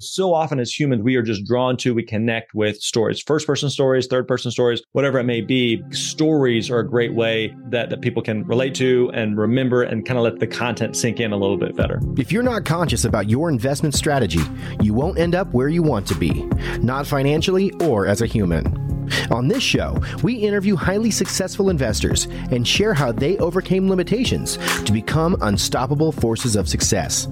so often as humans, we are just drawn to, we connect with stories, first person stories, third person stories, whatever it may be. Stories are a great way that, that people can relate to and remember and kind of let the content sink in a little bit better. If you're not conscious about your investment strategy, you won't end up where you want to be, not financially or as a human. On this show, we interview highly successful investors and share how they overcame limitations to become unstoppable forces of success.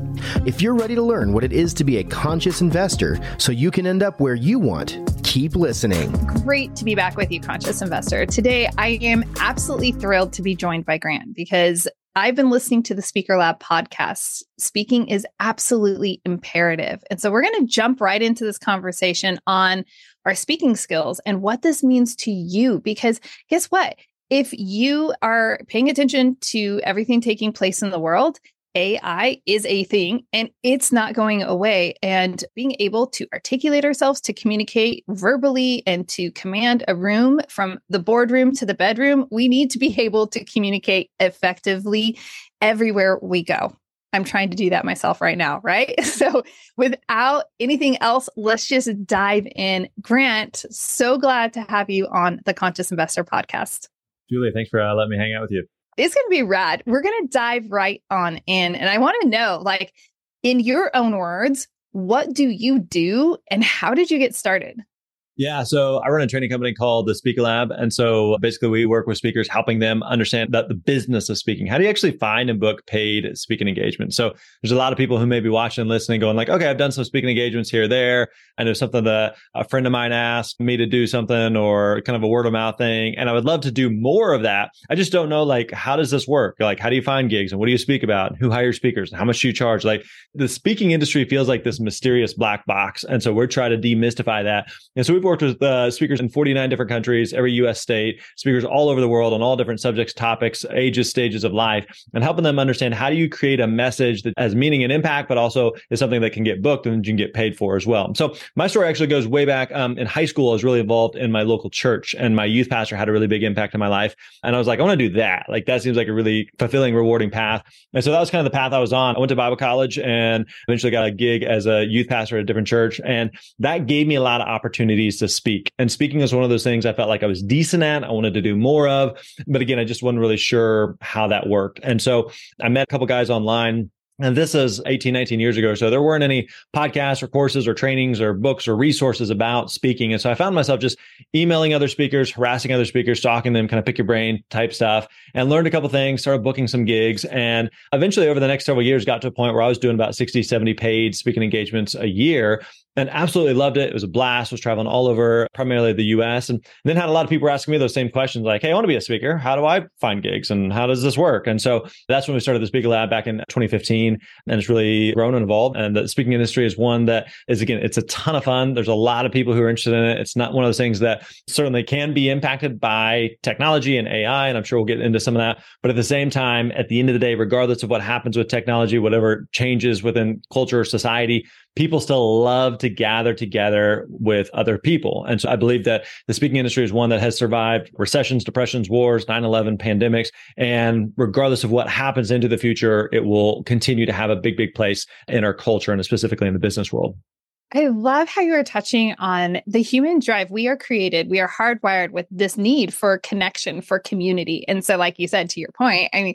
If you're ready to learn what it is to be a conscious investor so you can end up where you want, keep listening. Great to be back with you, Conscious Investor. Today, I am absolutely thrilled to be joined by Grant because I've been listening to the Speaker Lab podcast. Speaking is absolutely imperative. And so we're going to jump right into this conversation on our speaking skills and what this means to you. Because guess what? If you are paying attention to everything taking place in the world, AI is a thing and it's not going away. And being able to articulate ourselves, to communicate verbally, and to command a room from the boardroom to the bedroom, we need to be able to communicate effectively everywhere we go. I'm trying to do that myself right now, right? So, without anything else, let's just dive in. Grant, so glad to have you on the Conscious Investor podcast. Julie, thanks for uh, letting me hang out with you. It's going to be rad. We're going to dive right on in. And I want to know, like, in your own words, what do you do and how did you get started? Yeah. So I run a training company called the Speaker Lab. And so basically we work with speakers, helping them understand that the business of speaking. How do you actually find and book paid speaking engagement? So there's a lot of people who may be watching and listening going like, okay, I've done some speaking engagements here, there. I know something that a friend of mine asked me to do something or kind of a word of mouth thing. And I would love to do more of that. I just don't know, like, how does this work? Like, how do you find gigs and what do you speak about? Who hires speakers? And how much do you charge? Like the speaking industry feels like this mysterious black box. And so we're trying to demystify that. And so we've worked with uh, speakers in 49 different countries, every US state, speakers all over the world on all different subjects, topics, ages, stages of life, and helping them understand how do you create a message that has meaning and impact, but also is something that can get booked and you can get paid for as well. So my story actually goes way back. Um, in high school, I was really involved in my local church, and my youth pastor had a really big impact on my life. And I was like, I want to do that. Like that seems like a really fulfilling, rewarding path. And so that was kind of the path I was on. I went to Bible college and eventually got a gig as a youth pastor at a different church, and that gave me a lot of opportunities to speak. And speaking is one of those things I felt like I was decent at. I wanted to do more of. But again, I just wasn't really sure how that worked. And so I met a couple guys online and this is 18, 19 years ago. So there weren't any podcasts or courses or trainings or books or resources about speaking. And so I found myself just emailing other speakers, harassing other speakers, stalking them, kind of pick your brain type stuff, and learned a couple things, started booking some gigs. And eventually over the next several years, got to a point where I was doing about 60, 70 paid speaking engagements a year and absolutely loved it. It was a blast. Was traveling all over, primarily the U.S. And then had a lot of people asking me those same questions, like, "Hey, I want to be a speaker. How do I find gigs? And how does this work?" And so that's when we started the Speaker Lab back in 2015, and it's really grown and evolved. And the speaking industry is one that is again, it's a ton of fun. There's a lot of people who are interested in it. It's not one of those things that certainly can be impacted by technology and AI, and I'm sure we'll get into some of that. But at the same time, at the end of the day, regardless of what happens with technology, whatever changes within culture or society, people still love to gather together with other people. And so I believe that the speaking industry is one that has survived recessions, depressions, wars, 9 11, pandemics. And regardless of what happens into the future, it will continue to have a big, big place in our culture and specifically in the business world. I love how you are touching on the human drive. We are created, we are hardwired with this need for connection, for community. And so, like you said, to your point, I mean,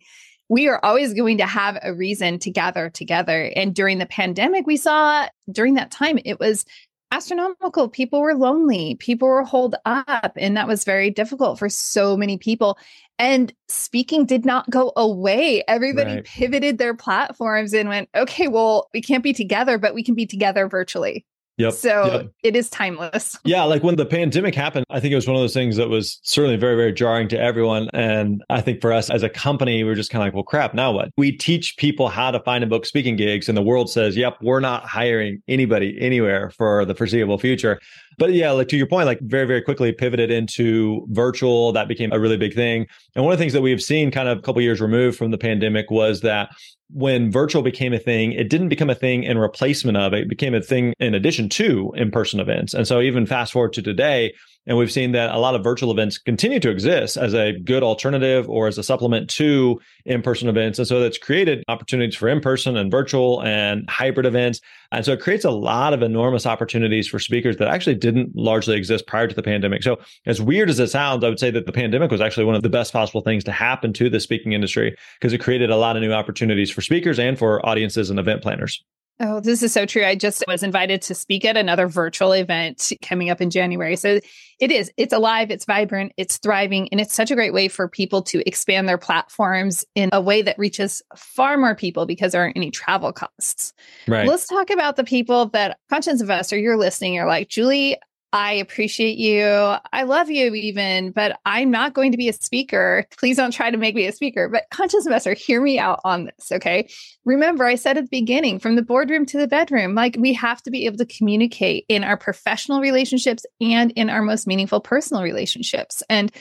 we are always going to have a reason to gather together. And during the pandemic, we saw during that time, it was astronomical. People were lonely, people were holed up, and that was very difficult for so many people. And speaking did not go away. Everybody right. pivoted their platforms and went, okay, well, we can't be together, but we can be together virtually. Yep. So yep. it is timeless. Yeah. Like when the pandemic happened, I think it was one of those things that was certainly very, very jarring to everyone. And I think for us as a company, we are just kind of like, well, crap, now what? We teach people how to find and book speaking gigs, and the world says, yep, we're not hiring anybody anywhere for the foreseeable future. But yeah, like to your point, like very, very quickly pivoted into virtual. That became a really big thing. And one of the things that we've seen kind of a couple years removed from the pandemic was that when virtual became a thing, it didn't become a thing in replacement of it. It became a thing in addition transition to in person events. And so, even fast forward to today, and we've seen that a lot of virtual events continue to exist as a good alternative or as a supplement to in person events. And so that's created opportunities for in person and virtual and hybrid events. And so it creates a lot of enormous opportunities for speakers that actually didn't largely exist prior to the pandemic. So, as weird as it sounds, I would say that the pandemic was actually one of the best possible things to happen to the speaking industry because it created a lot of new opportunities for speakers and for audiences and event planners. Oh, this is so true. I just was invited to speak at another virtual event coming up in January. So it is, it's alive, it's vibrant, it's thriving, and it's such a great way for people to expand their platforms in a way that reaches far more people because there aren't any travel costs. Right. Let's talk about the people that conscious investor, you're listening, you're like, Julie, I appreciate you. I love you even, but I'm not going to be a speaker. Please don't try to make me a speaker. But conscious investor, hear me out on this. Okay. Remember, I said at the beginning, from the boardroom to the bedroom, like we have to be able to communicate in our professional relationships and in our most meaningful personal relationships. And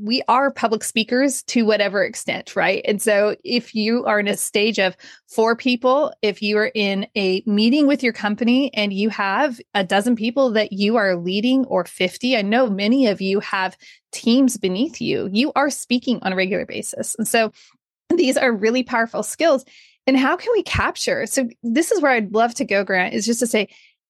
we are public speakers to whatever extent, right? And so if you are in a stage of four people, if you are in a meeting with your company and you have a dozen people that you are leading or 50, I know many of you have teams beneath you, you are speaking on a regular basis. And so these are really powerful skills. And how can we capture? So this is where I'd love to go, Grant, is just to say,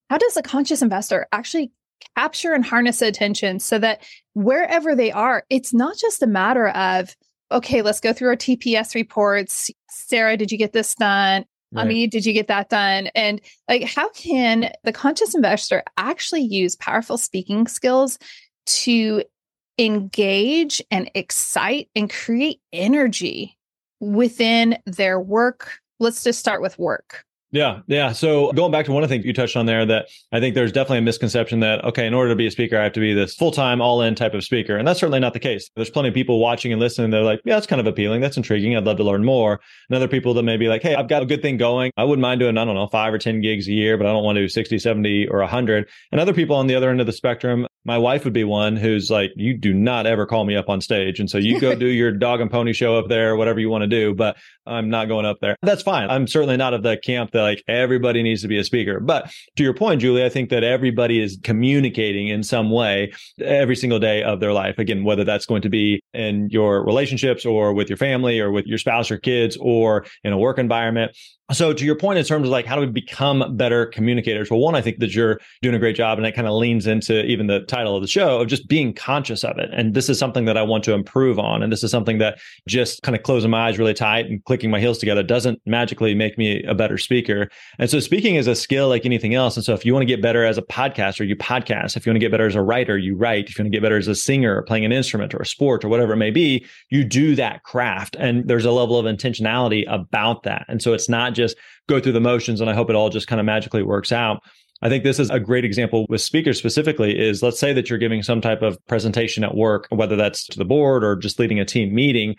how does a conscious investor actually capture and harness attention so that wherever they are, it's not just a matter of, okay, let's go through our TPS reports. Sarah, did you get this done? Right. Ami, did you get that done? And like, how can the conscious investor actually use powerful speaking skills to engage and excite and create energy within their work? Let's just start with work. Yeah, yeah. So going back to one of the things you touched on there, that I think there's definitely a misconception that okay, in order to be a speaker, I have to be this full time, all in type of speaker, and that's certainly not the case. There's plenty of people watching and listening. They're like, yeah, that's kind of appealing. That's intriguing. I'd love to learn more. And other people that may be like, hey, I've got a good thing going. I wouldn't mind doing I don't know five or ten gigs a year, but I don't want to do 60, 70, or 100. And other people on the other end of the spectrum, my wife would be one who's like, you do not ever call me up on stage. And so you go do your dog and pony show up there, whatever you want to do, but I'm not going up there. That's fine. I'm certainly not of the camp that like everybody needs to be a speaker. But to your point, Julie, I think that everybody is communicating in some way every single day of their life. Again, whether that's going to be in your relationships or with your family or with your spouse or kids or in a work environment. So to your point in terms of like how do we become better communicators? Well, one, I think that you're doing a great job and it kind of leans into even the title of the show of just being conscious of it. And this is something that I want to improve on. And this is something that just kind of closing my eyes really tight and clicking my heels together doesn't magically make me a better speaker. And so speaking is a skill like anything else. And so if you want to get better as a podcaster, you podcast. If you want to get better as a writer, you write. If you want to get better as a singer or playing an instrument or a sport or whatever it may be, you do that craft. And there's a level of intentionality about that. And so it's not just go through the motions and I hope it all just kind of magically works out. I think this is a great example with speakers specifically is let's say that you're giving some type of presentation at work, whether that's to the board or just leading a team meeting.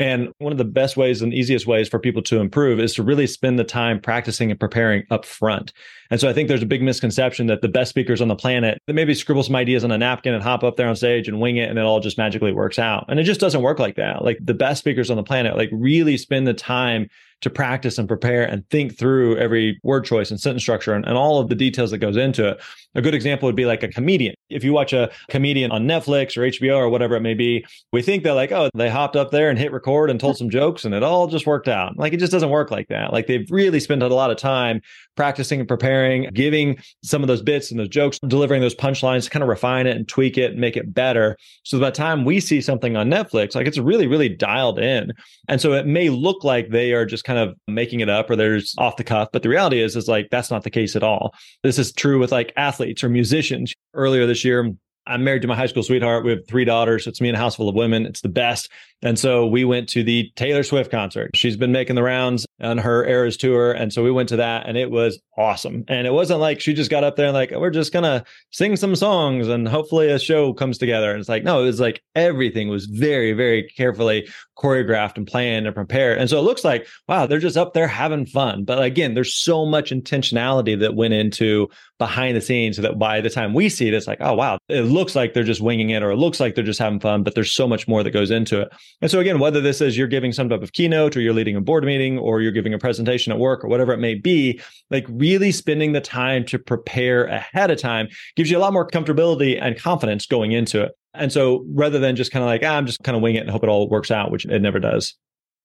And one of the best ways and easiest ways for people to improve is to really spend the time practicing and preparing up front. And so I think there's a big misconception that the best speakers on the planet that maybe scribble some ideas on a napkin and hop up there on stage and wing it and it all just magically works out. And it just doesn't work like that. Like the best speakers on the planet like really spend the time to practice and prepare and think through every word choice and sentence structure and, and all of the details that goes into it. A good example would be like a comedian. If you watch a comedian on Netflix or HBO or whatever it may be, we think that like, oh, they hopped up there and hit record and told some jokes and it all just worked out. Like it just doesn't work like that. Like they've really spent a lot of time practicing and preparing, giving some of those bits and those jokes, delivering those punchlines to kind of refine it and tweak it and make it better. So by the time we see something on Netflix, like it's really, really dialed in. And so it may look like they are just kind of making it up or they're off the cuff. But the reality is, is like that's not the case at all. This is true with like athletes or musicians. Earlier this year, I'm married to my high school sweetheart. We have three daughters. It's me and a house full of women. It's the best. And so we went to the Taylor Swift concert. She's been making the rounds on her Eras tour. And so we went to that and it was awesome. And it wasn't like she just got up there and like, we're just going to sing some songs and hopefully a show comes together. And it's like, no, it was like everything was very, very carefully choreographed and planned and prepared. And so it looks like, wow, they're just up there having fun. But again, there's so much intentionality that went into behind the scenes so that by the time we see it, it's like, oh, wow, it looks like they're just winging it or it looks like they're just having fun, but there's so much more that goes into it. And so again, whether this is you're giving some type of keynote or you're leading a board meeting or you're giving a presentation at work or whatever it may be, like really spending the time to prepare ahead of time gives you a lot more comfortability and confidence going into it. And so rather than just kind of like, ah, I'm just kind of wing it and hope it all works out, which it never does.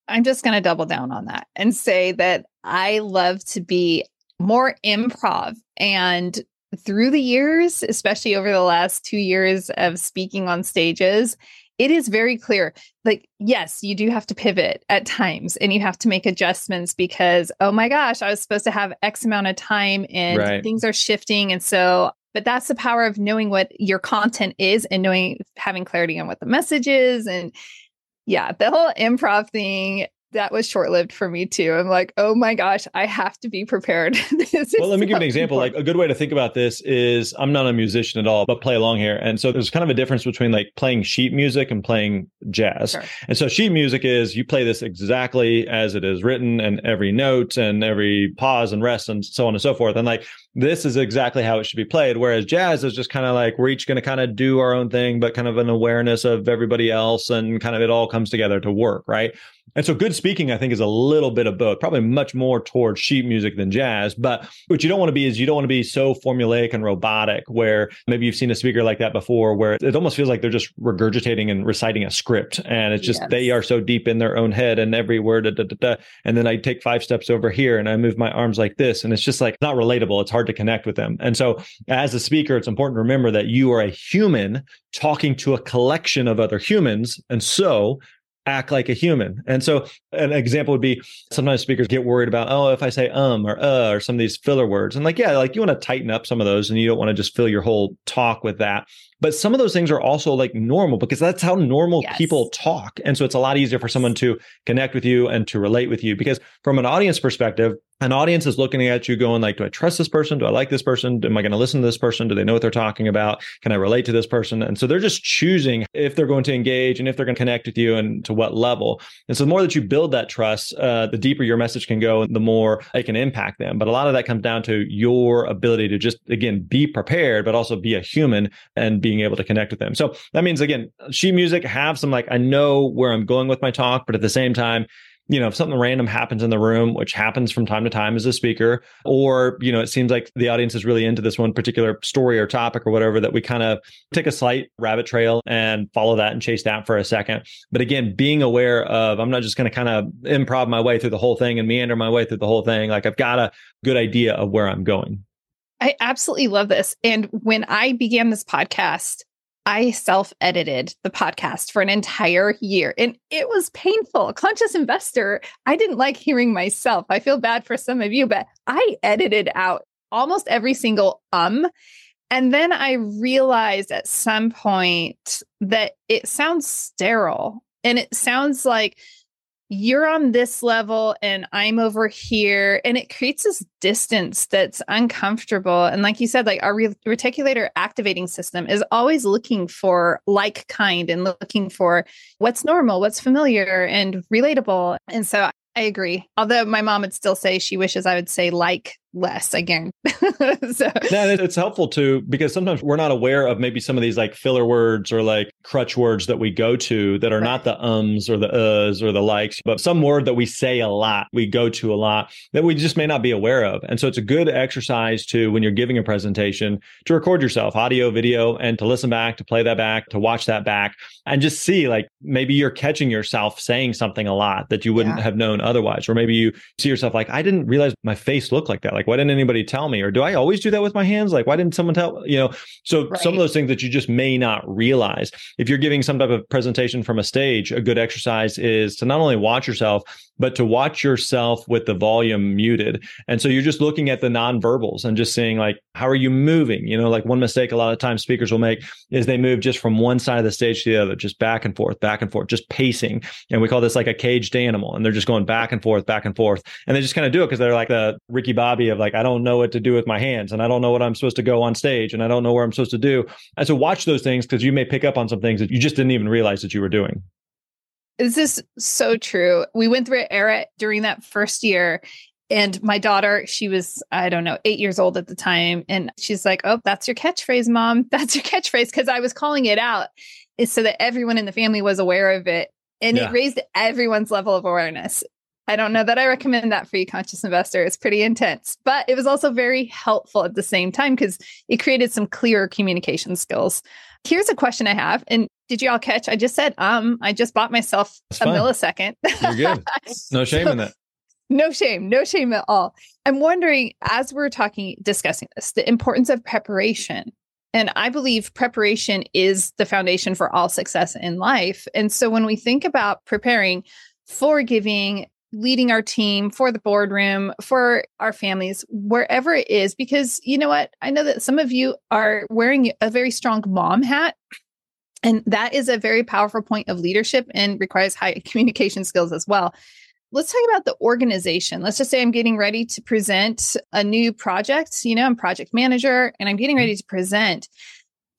I'm just going to double down on that and say that I love to be more improv. And through the years, especially over the last two years of speaking on stages, it is very clear. Like yes you do have to pivot at times and you have to make adjustments because oh my gosh i was supposed to have x amount of time and right. things are shifting. And so but that's the power of knowing what your content is and knowing having clarity on what the message is. And yeah the whole improv thing that was short lived for me too. I'm like, oh my gosh, I have to be prepared. well, let me give you an example. Important. Like a good way to think about this is I'm not a musician at all, but play along here. And so there's kind of a difference between like playing sheet music and playing jazz. Sure. And so sheet music is you play this exactly as it is written and every note and every pause and rest and so on and so forth. And like this is exactly how it should be played. Whereas jazz is just kind of like we're each going to kind of do our own thing, but kind of an awareness of everybody else and kind of it all comes together to work. Right. And so good speaking, I think, is a little bit of both, probably much more towards sheet music than jazz. But what you don't want to be is you don't want to be so formulaic and robotic where maybe you've seen a speaker like that before, where it almost feels like they're just regurgitating and reciting a script. And it's just yes. they are so deep in their own head and every word, da, da, da, and then I take five steps over here and I move my arms like this. And it's just like not relatable. It's hard to connect with them. And so as a speaker, it's important to remember that you are a human talking to a collection of other humans. And so act like a human. And so an example would be sometimes speakers get worried about, oh, if I say um or uh or some of these filler words. And like, yeah, like you want to tighten up some of those and you don't want to just fill your whole talk with that. But some of those things are also like normal because that's how normal yes. people talk. And so it's a lot easier for someone to connect with you and to relate with you because from an audience perspective, an audience is looking at you going like do i trust this person? Do i like this person? Am i going to listen to this person? Do they know what they're talking about? Can i relate to this person? And so they're just choosing if they're going to engage and if they're going to connect with you and to what level. And so the more that you build that trust uh, the deeper your message can go and the more it can impact them. But a lot of that comes down to your ability to just again be prepared but also be a human and being able to connect with them so that means again sheet music have some like i know where i'm going with my talk but at the same time you know, if something random happens in the room, which happens from time to time as a speaker, or, you know, it seems like the audience is really into this one particular story or topic or whatever, that we kind of take a slight rabbit trail and follow that and chase that for a second. But again, being aware of, I'm not just going to kind of improv my way through the whole thing and meander my way through the whole thing. Like I've got a good idea of where I'm going. I absolutely love this. And when I began this podcast, I self edited the podcast for an entire year and it was painful. Conscious investor, I didn't like hearing myself. I feel bad for some of you, but I edited out almost every single um. And then I realized at some point that it sounds sterile and it sounds like you're on this level and I'm over here. And it creates this distance that's uncomfortable. And like you said, like our reticular activating system is always looking for like kind and looking for what's normal, what's familiar and relatable. And so I agree. Although my mom would still say she wishes I would say like less again. so yeah, it's helpful too because sometimes we're not aware of maybe some of these like filler words or like crutch words that we go to that are right. not the ums or the uhs or the likes, but some word that we say a lot, we go to a lot that we just may not be aware of. And so it's a good exercise to when you're giving a presentation to record yourself, audio, video, and to listen back, to play that back, to watch that back, and just see like maybe you're catching yourself saying something a lot that you wouldn't yeah. have known otherwise, or maybe you see yourself like I didn't realize my face looked like that. Like, why didn't anybody tell me? Or do I always do that with my hands? Like, why didn't someone tell? You know, so right. some of those things that you just may not realize. If you're giving some type of presentation from a stage, a good exercise is to not only watch yourself, but to watch yourself with the volume muted. And so you're just looking at the nonverbals and just seeing like, how are you moving? You know, like one mistake a lot of times speakers will make is they move just from one side of the stage to the other, just back and forth, back and forth, just pacing. And we call this like a caged animal. And they're just going back and forth, back and forth. And they just kind of do it because they're like the Ricky Bobby of like, I don't know what to do with my hands and I don't know what I'm supposed to go on stage and I don't know where I'm supposed to do. And so watch those things because you may pick up on some things that you just didn't even realize that you were doing. This is so true. We went through an era during that first year. And my daughter, she was, I don't know, eight years old at the time. And she's like, Oh, that's your catchphrase, mom. That's your catchphrase. Cause I was calling it out is so that everyone in the family was aware of it. And yeah. it raised everyone's level of awareness. I don't know that I recommend that for you, conscious investor. It's pretty intense, but it was also very helpful at the same time because it created some clearer communication skills. Here's a question I have. And did you all catch? I just said, um, I just bought myself a millisecond. You're good. No shame so, in that. No shame, no shame at all. I'm wondering, as we're talking, discussing this, the importance of preparation. And I believe preparation is the foundation for all success in life. And so when we think about preparing for giving, leading our team, for the boardroom, for our families, wherever it is, because you know what? I know that some of you are wearing a very strong mom hat. And that is a very powerful point of leadership and requires high communication skills as well. Let's talk about the organization. Let's just say I'm getting ready to present a new project. You know, I'm project manager and I'm getting mm-hmm. ready to present.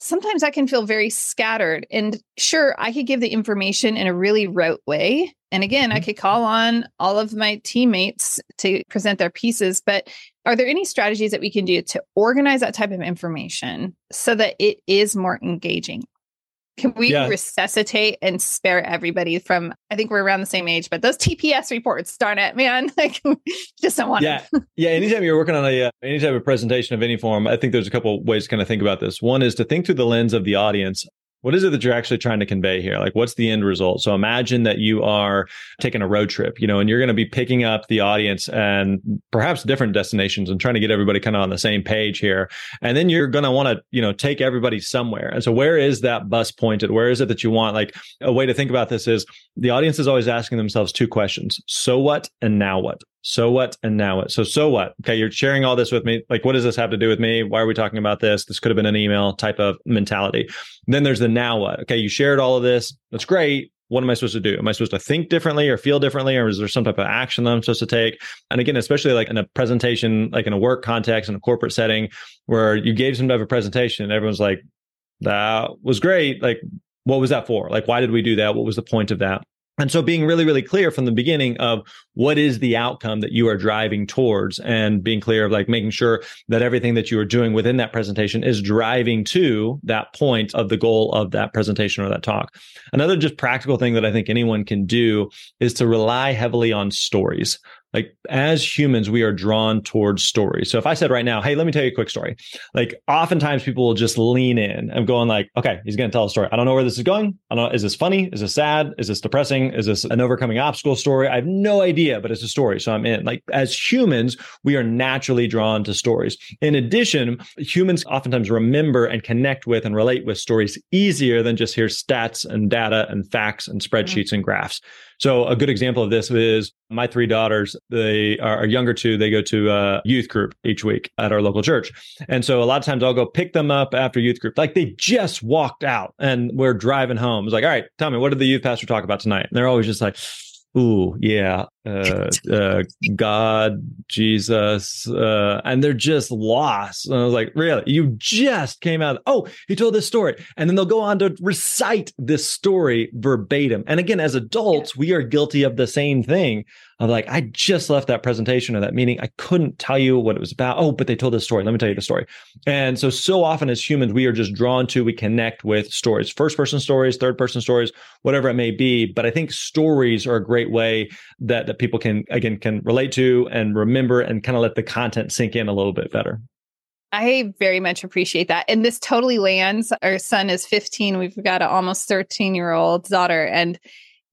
Sometimes I can feel very scattered. And sure, I could give the information in a really rote way. And again, I mm-hmm. could call on all of my teammates to present their pieces. But are there any strategies that we can do to organize that type of information so that it is more engaging? Can we yeah. resuscitate and spare everybody from? I think we're around the same age, but those TPS reports, darn it, man, like just don't want. Yeah, yeah. Anytime you're working on a uh, any type of presentation of any form, I think there's a couple ways to kind of think about this. One is to think through the lens of the audience what is it that you're actually trying to convey here? Like, what's the end result? So imagine that you are taking a road trip, you know, and you're going to be picking up the audience and perhaps different destinations and trying to get everybody kind of on the same page here. And then you're going to want to, you know, take everybody somewhere. And so where is that bus pointed? Where is it that you want? Like a way to think about this is the audience is always asking themselves two questions. So what and now what? So what and now what? So so what? Okay, you're sharing all this with me. Like, what does this have to do with me? Why are we talking about this? This could have been an email type of mentality. then there's the now what? Okay, you shared all of this. That's great. What am I supposed to do? Am I supposed to think differently or feel differently, or is there some type of action that I'm supposed to take? And again, especially like in a presentation, like in a work context, in a corporate setting, where you gave some type of presentation, and everyone's like, "That was great." Like, what was that for? Like, why did we do that? What was the point of that? And so being really, really clear from the beginning of what is the outcome that you are driving towards and being clear of like making sure that everything that you are doing within that presentation is driving to that point of the goal of that presentation or that talk. Another just practical thing that I think anyone can do is to rely heavily on stories like as humans we are drawn towards stories. So if i said right now hey let me tell you a quick story. Like oftentimes people will just lean in and going like okay he's going to tell a story. I don't know where this is going. I don't know is this funny? Is this sad? Is this depressing? Is this an overcoming obstacle story? I have no idea but it's a story so i'm in. Like as humans we are naturally drawn to stories. In addition humans oftentimes remember and connect with and relate with stories easier than just hear stats and data and facts and spreadsheets mm-hmm. and graphs so a good example of this is my three daughters. They are younger two. They go to a youth group each week at our local church. And so a lot of times I'll go pick them up after youth group. Like they just walked out and we're driving home. It's like, all right, tell me, what did the youth pastor talk about tonight? And they're always just like, Ooh, yeah. Uh, uh, God, Jesus. Uh, and they're just lost. And I was like, really? You just came out. Oh, he told this story. And then they'll go on to recite this story verbatim. And again, as adults, yeah. we are guilty of the same thing of like, I just left that presentation or that meeting. I couldn't tell you what it was about. Oh, but they told this story. Let me tell you the story. And so, so often as humans, we are just drawn to, we connect with stories, first person stories, third person stories, whatever it may be. But I think stories are a great way that, that people can, again, can relate to and remember and kind of let the content sink in a little bit better. I very much appreciate that. And this totally lands. Our son is 15. We've got an almost 13 year old daughter. And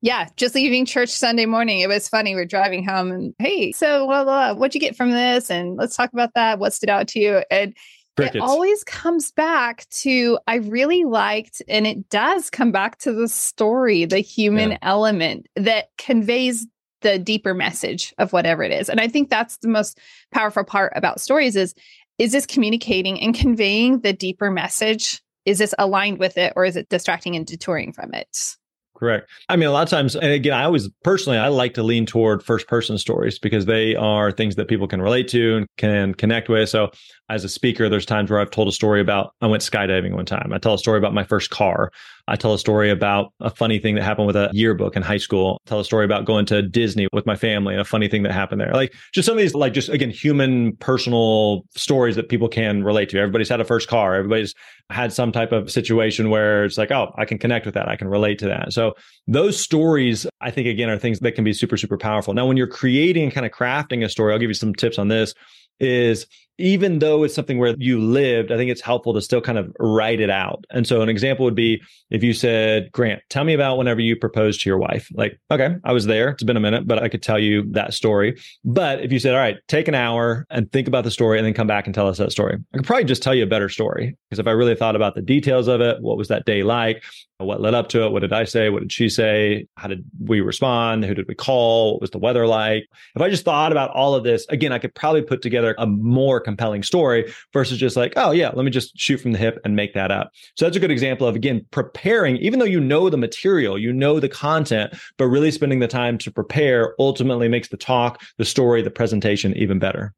yeah, just leaving church Sunday morning. It was funny. We're driving home and hey, so blah, blah, what'd you get from this? And let's talk about that. What stood out to you? And Crickets. it always comes back to I really liked, and it does come back to the story, the human yeah. element that conveys the deeper message of whatever it is. And I think that's the most powerful part about stories is is this communicating and conveying the deeper message? Is this aligned with it or is it distracting and detouring from it? Correct. I mean, a lot of times, and again, I always personally, I like to lean toward first person stories because they are things that people can relate to and can connect with. So, as a speaker, there's times where I've told a story about I went skydiving one time. I tell a story about my first car. I tell a story about a funny thing that happened with a yearbook in high school. I tell a story about going to Disney with my family and a funny thing that happened there. Like just some of these, like just again, human personal stories that people can relate to. Everybody's had a first car. Everybody's had some type of situation where it's like, oh, I can connect with that. I can relate to that. So those stories, I think, again, are things that can be super, super powerful. Now, when you're creating and kind of crafting a story, I'll give you some tips on this is even though it's something where you lived, I think it's helpful to still kind of write it out. And so an example would be if you said, Grant, tell me about whenever you proposed to your wife. Like, okay, I was there. It's been a minute, but I could tell you that story. But if you said, all right, take an hour and think about the story and then come back and tell us that story, I could probably just tell you a better story. Because if I really thought about the details of it, what was that day like? What led up to it? What did I say? What did she say? How did we respond? Who did we call? What was the weather like? If I just thought about all of this, again, I could probably put together a more compelling story versus just like, oh, yeah, let me just shoot from the hip and make that up. So that's a good example of, again, preparing, even though you know the material, you know the content, but really spending the time to prepare ultimately makes the talk, the story, the presentation even better.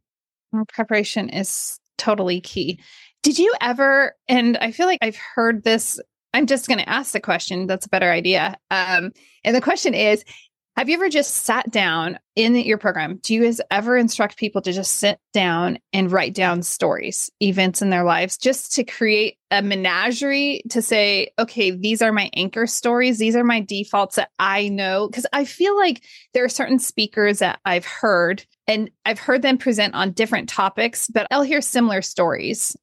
Preparation is totally key. Did you ever, and I feel like I've heard this I'm just going to ask the question. That's a better idea. Um, and the question is Have you ever just sat down in your program? Do you guys ever instruct people to just sit down and write down stories, events in their lives, just to create a menagerie to say, okay, these are my anchor stories. These are my defaults that I know. Because I feel like there are certain speakers that I've heard and I've heard them present on different topics, but I'll hear similar stories.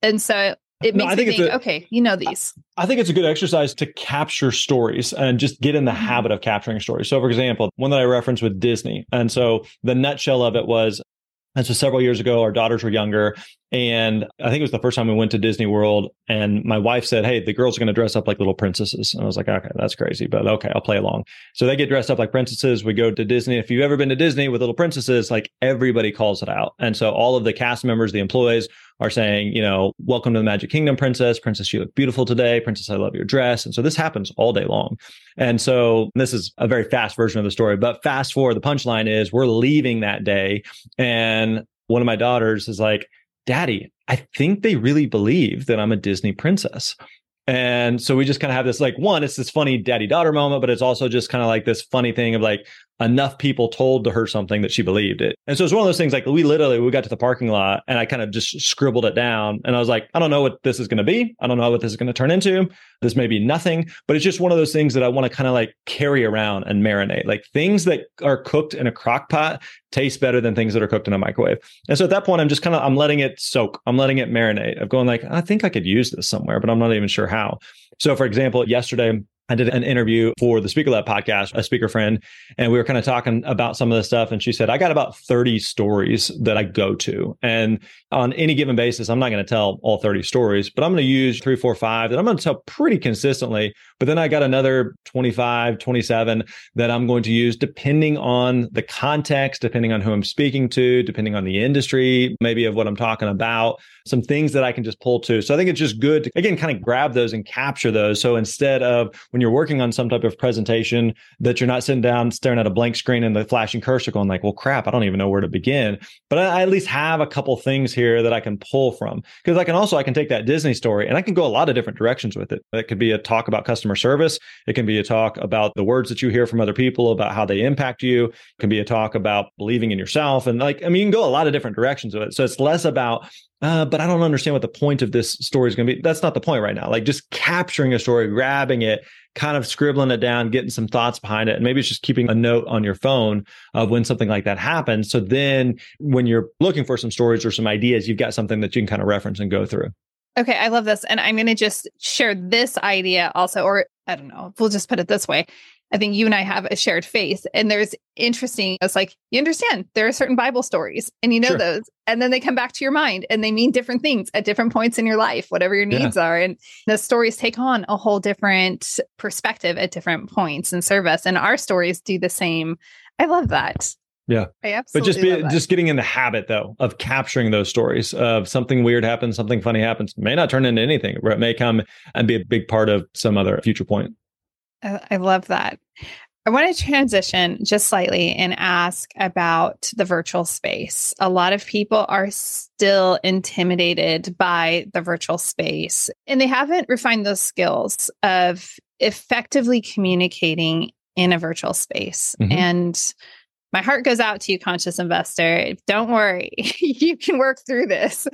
And so it makes no, I think, think a, okay, you know these. I think it's a good exercise to capture stories and just get in the mm-hmm. habit of capturing stories. So, for example, one that I referenced with Disney. And so the nutshell of it was and so several years ago, our daughters were younger. And I think it was the first time we went to Disney World. And my wife said, Hey, the girls are going to dress up like little princesses. And I was like, Okay, that's crazy, but okay, I'll play along. So they get dressed up like princesses. We go to Disney. If you've ever been to Disney with little princesses, like everybody calls it out. And so all of the cast members, the employees are saying, you know, welcome to the Magic Kingdom, princess. Princess, you look beautiful today. Princess, I love your dress. And so this happens all day long. And so this is a very fast version of the story, but fast forward, the punchline is we're leaving that day. And one of my daughters is like, Daddy, I think they really believe that I'm a Disney princess. And so we just kind of have this like one, it's this funny daddy daughter moment, but it's also just kind of like this funny thing of like, enough people told to her something that she believed it. And so it's one of those things like we literally we got to the parking lot and I kind of just scribbled it down and I was like, I don't know what this is going to be. I don't know what this is going to turn into. This may be nothing, but it's just one of those things that I want to kind of like carry around and marinate. Like things that are cooked in a crock pot taste better than things that are cooked in a microwave. And so at that point I'm just kind of I'm letting it soak. I'm letting it marinate. I'm going like, I think I could use this somewhere, but I'm not even sure how. So for example, yesterday I did an interview for the Speaker Lab podcast, a speaker friend, and we were kind of talking about some of the stuff. And she said, I got about 30 stories that I go to. And on any given basis, I'm not going to tell all 30 stories, but I'm going to use three, four, five that I'm going to tell pretty consistently. But then I got another 25, 27 that I'm going to use depending on the context, depending on who I'm speaking to, depending on the industry, maybe of what I'm talking about, some things that I can just pull to. So I think it's just good to, again, kind of grab those and capture those. So instead of when you're working on some type of presentation that you're not sitting down staring at a blank screen and the flashing cursor going like, well, crap, I don't even know where to begin. But I, at least have a couple things here that I can pull from because I can also, I can take that Disney story and I can go a lot of different directions with it. It could be a talk about customer service. It can be a talk about the words that you hear from other people about how they impact you. It can be a talk about believing in yourself. And like, I mean, you can go a lot of different directions with it. So it's less about uh, but I don't understand what the point of this story is going to be. That's not the point right now. Like just capturing a story, grabbing it, kind of scribbling it down, getting some thoughts behind it. And maybe it's just keeping a note on your phone of when something like that happens. So then when you're looking for some stories or some ideas, you've got something that you can kind of reference and go through. Okay, I love this. And I'm going to just share this idea also, or I don't know, we'll just put it this way. I think you and I have a shared faith. And there's interesting, it's like you understand there are certain Bible stories and you know sure. those. And then they come back to your mind and they mean different things at different points in your life, whatever your needs yeah. are. And the stories take on a whole different perspective at different points and serve us. And our stories do the same. I love that. Yeah. but just be, just getting in the habit though of capturing those stories of something weird happens, something funny happens, may not turn into anything, but it may come and be a big part of some other future point. I love that. I want to transition just slightly and ask about the virtual space. A lot of people are still intimidated by the virtual space and they haven't refined those skills of effectively communicating in a virtual space. Mm-hmm. And my heart goes out to you, conscious investor. Don't worry, you can work through this.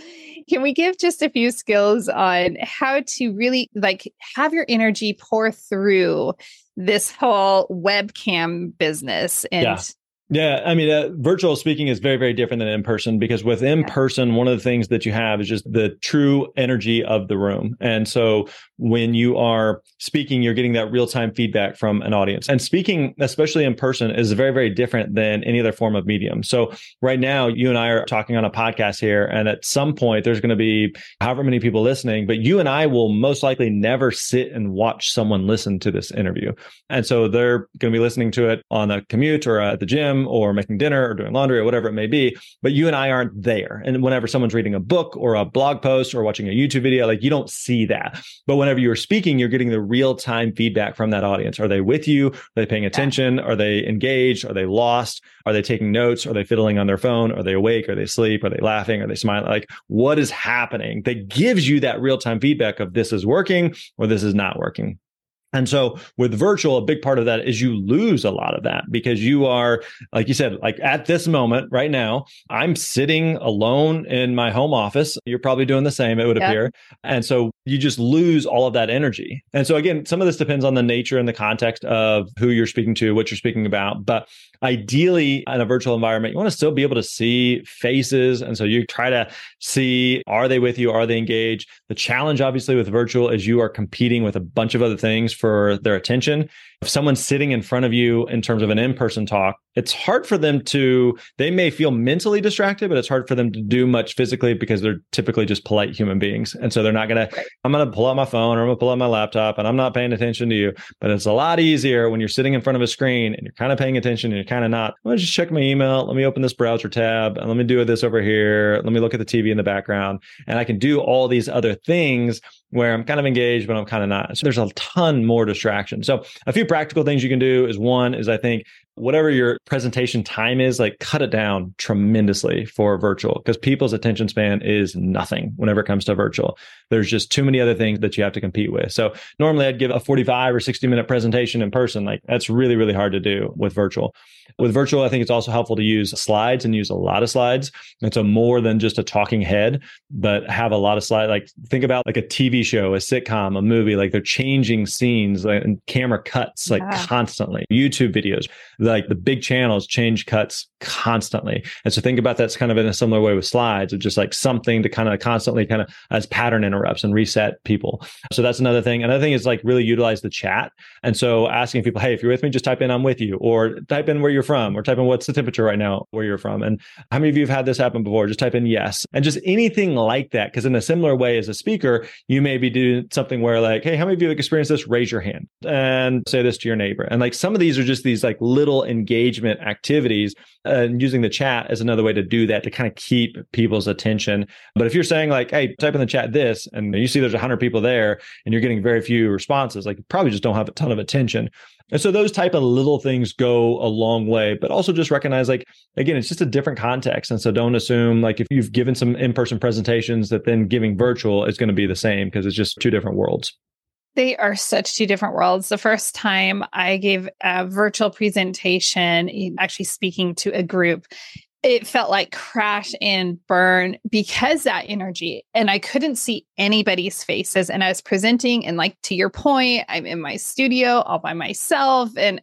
Can we give just a few skills on how to really like have your energy pour through this whole webcam business and yeah. Yeah, I mean, uh, virtual speaking is very, very different than in person because with in person, one of the things that you have is just the true energy of the room. And so when you are speaking, you're getting that real time feedback from an audience. And speaking, especially in person, is very, very different than any other form of medium. So right now, you and I are talking on a podcast here, and at some point, there's going to be however many people listening, but you and I will most likely never sit and watch someone listen to this interview. And so they're going to be listening to it on a commute or at the gym or making dinner or doing laundry or whatever it may be. But you and I aren't there. And whenever someone's reading a book or a blog post or watching a YouTube video, like you don't see that. But whenever you're speaking, you're getting the real time feedback from that audience. Are they with you? Are they paying attention? Are they engaged? Are they lost? Are they taking notes? Are they fiddling on their phone? Are they awake? Are they asleep? Are they laughing? Are they smiling? Like what is happening that gives you that real time feedback of this is working or this is not working. And so with virtual, a big part of that is you lose a lot of that because you are, like you said, like at this moment right now, I'm sitting alone in my home office. You're probably doing the same, it would appear. And so you just lose all of that energy. And so again, some of this depends on the nature and the context of who you're speaking to, what you're speaking about. But ideally in a virtual environment, you want to still be able to see faces. And so you try to see, are they with you? Are they engaged? The challenge obviously with virtual is you are competing with a bunch of other things for their attention. If someone's sitting in front of you in terms of an in-person talk, it's hard for them to they may feel mentally distracted, but it's hard for them to do much physically because they're typically just polite human beings. And so they're not gonna, I'm gonna pull out my phone or I'm gonna pull out my laptop and I'm not paying attention to you. But it's a lot easier when you're sitting in front of a screen and you're kind of paying attention and you're kind of not. Let me just check my email. Let me open this browser tab and let me do this over here. Let me look at the TV in the background. And I can do all these other things where I'm kind of engaged, but I'm kind of not. So there's a ton more distraction. So a few practical things you can do is one is I think whatever your presentation time is, like cut it down tremendously for virtual because people's attention span is nothing whenever it comes to virtual. There's just too many other things that you have to compete with. So normally I'd give a 45 or 60 minute presentation in person. Like that's really, really hard to do with virtual. With virtual, I think it's also helpful to use slides and use a lot of slides. And so more than just a talking head, but have a lot of slides. Like think about like a TV show, a sitcom, a movie, like they're changing scenes and camera cuts like yeah. constantly, YouTube videos like the big channels change cuts constantly. And so think about that's kind of in a similar way with slides of just like something to kind of constantly kind of as pattern interrupts and reset people. So that's another thing. Another thing is like really utilize the chat. And so asking people, hey, if you're with me, just type in I'm with you, or type in where you're from, or type in what's the temperature right now where you're from. And how many of you have had this happen before? Just type in yes. And just anything like that. Because in a similar way as a speaker, you may be doing something where like, hey, how many of you have experienced this? Raise your hand and say this to your neighbor. And like some of these are just these like little engagement activities and using the chat as another way to do that to kind of keep people's attention. But if you're saying like, hey, type in the chat this, and you see there's 100 people there and you're getting very few responses, like you probably just don't have a ton of attention. And so those type of little things go a long way, but also just recognize like, again, it's just a different context. And so don't assume like if you've given some in-person presentations that then giving virtual is going to be the same because it's just two different worlds. They are such two different worlds. The first time I gave a virtual presentation, actually speaking to a group, it felt like crash and burn because that energy and i couldn't see anybody's faces and i was presenting and like to your point i'm in my studio all by myself and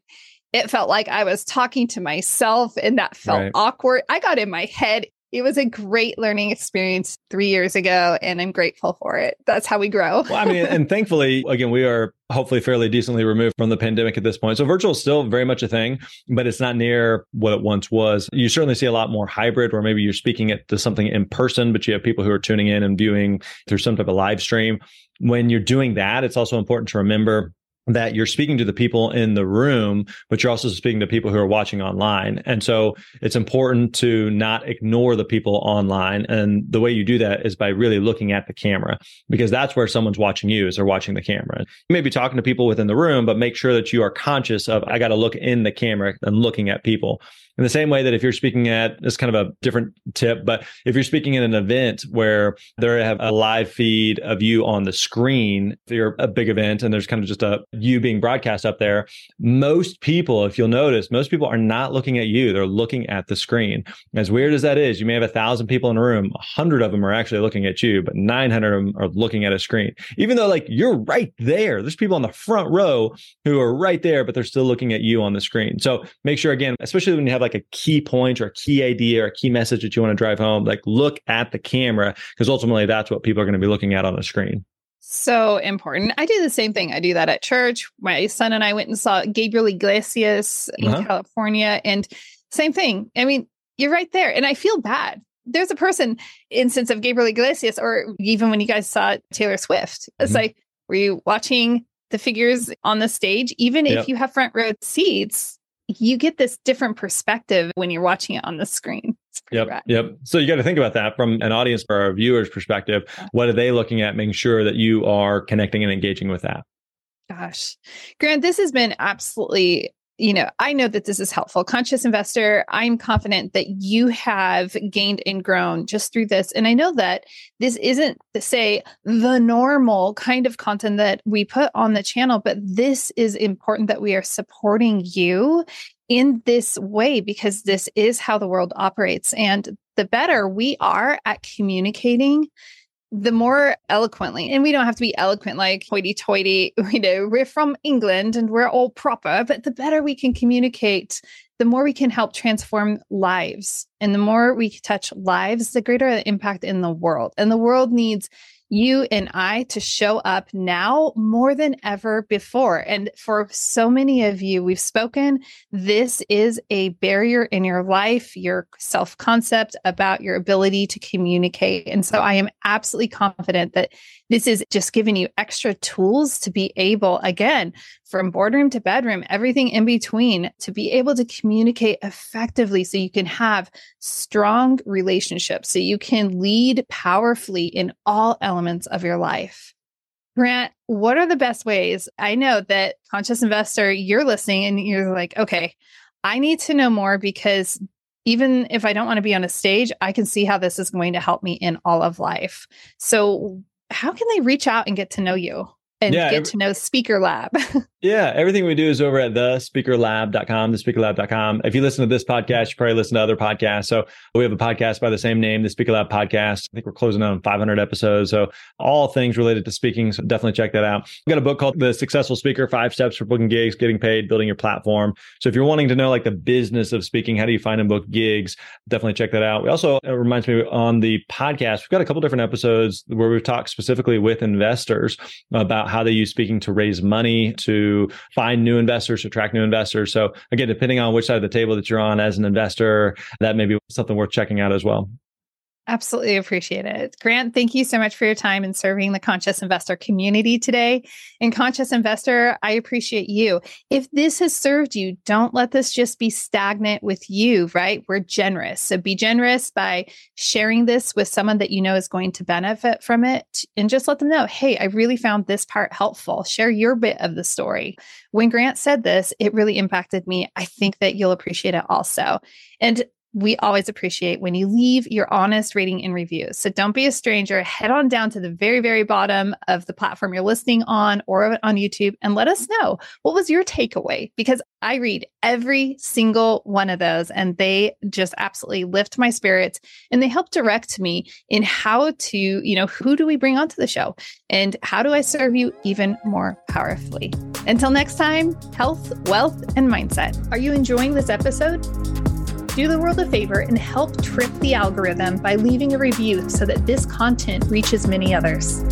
it felt like i was talking to myself and that felt right. awkward i got in my head it was a great learning experience three years ago, and I'm grateful for it. That's how we grow. well, I mean, and thankfully, again, we are hopefully fairly decently removed from the pandemic at this point. So virtual is still very much a thing, but it's not near what it once was. You certainly see a lot more hybrid where maybe you're speaking it to something in person, but you have people who are tuning in and viewing through some type of live stream. When you're doing that, it's also important to remember that you're speaking to the people in the room, but you're also speaking to people who are watching online. And so it's important to not ignore the people online. And the way you do that is by really looking at the camera because that's where someone's watching you is they're watching the camera. You may be talking to people within the room, but make sure that you are conscious of, I got to look in the camera and looking at people. In the same way that if you're speaking at this kind of a different tip, but if you're speaking at an event where they have a live feed of you on the screen, if you're a big event and there's kind of just a you being broadcast up there, most people, if you'll notice, most people are not looking at you. They're looking at the screen. As weird as that is, you may have a thousand people in a room, a hundred of them are actually looking at you, but 900 of them are looking at a screen. Even though like you're right there, there's people on the front row who are right there, but they're still looking at you on the screen. So make sure again, especially when you have like a key point or a key idea or a key message that you want to drive home, like look at the camera because ultimately that's what people are going to be looking at on a screen. So important. I do the same thing. I do that at church. My son and I went and saw Gabriel Iglesias in uh-huh. California, and same thing. I mean, you're right there, and I feel bad. There's a person instance of Gabriel Iglesias, or even when you guys saw Taylor Swift. It's mm-hmm. like, were you watching the figures on the stage? Even yep. if you have front row seats, you get this different perspective when you're watching it on the screen. Yep. Rad. Yep. So you got to think about that from an audience or a viewer's perspective. What are they looking at? Making sure that you are connecting and engaging with that. Gosh, Grant, this has been absolutely you know, I know that this is helpful. Conscious investor, I'm confident that you have gained and grown just through this. And I know that this isn't say the normal kind of content that we put on the channel, but this is important that we are supporting you in this way because this is how the world operates. And the better we are at communicating the more eloquently, and we don't have to be eloquent like hoity toity, you know, we're from England and we're all proper, but the better we can communicate, the more we can help transform lives. And the more we touch lives, the greater the impact in the world. And the world needs you and I to show up now more than ever before. And for so many of you, we've spoken, this is a barrier in your life, your self concept about your ability to communicate. And so I am absolutely confident that this is just giving you extra tools to be able, again, from boardroom to bedroom, everything in between, to be able to communicate effectively so you can have strong relationships, so you can lead powerfully in all elements of your life. Grant, what are the best ways? I know that conscious investor, you're listening and you're like, okay, I need to know more because even if I don't want to be on a stage, I can see how this is going to help me in all of life. So, how can they reach out and get to know you and yeah, get every, to know Speaker Lab? Yeah, everything we do is over at thespeakerlab.com, thespeakerlab.com. If you listen to this podcast, you probably listen to other podcasts. So we have a podcast by the same name, the Speaker Lab podcast. I think we're closing on 500 episodes. So all things related to speaking. So definitely check that out. We've got a book called The Successful Speaker, Five Steps for Booking Gigs, Getting Paid, Building Your Platform. So if you're wanting to know like the business of speaking, how do you find and book gigs? Definitely check that out. We also, it reminds me on the podcast, we've got a couple different episodes where we've talked specifically with investors about how they use speaking to raise money, to find new investors, to attract new investors. So again, depending on which side of the table that you're on as an investor, that may be something worth checking out as well. Absolutely appreciate it. Grant, thank you so much for your time in serving the conscious investor community today. And conscious investor, I appreciate you. If this has served you, don't let this just be stagnant with you, right? We're generous. So be generous by sharing this with someone that you know is going to benefit from it and just let them know, hey, I really found this part helpful. Share your bit of the story. When Grant said this, it really impacted me. I think that you'll appreciate it also. And we always appreciate when you leave your honest rating and review. So don't be a stranger. Head on down to the very, very bottom of the platform you're listening on or on YouTube and let us know what was your takeaway because I read every single one of those and they just absolutely lift my spirits and they help direct me in how to, you know, who do we bring onto the show and how do I serve you even more powerfully. Until next time, health, wealth, and mindset. Are you enjoying this episode? Do the world a favor and help trip the algorithm by leaving a review so that this content reaches many others.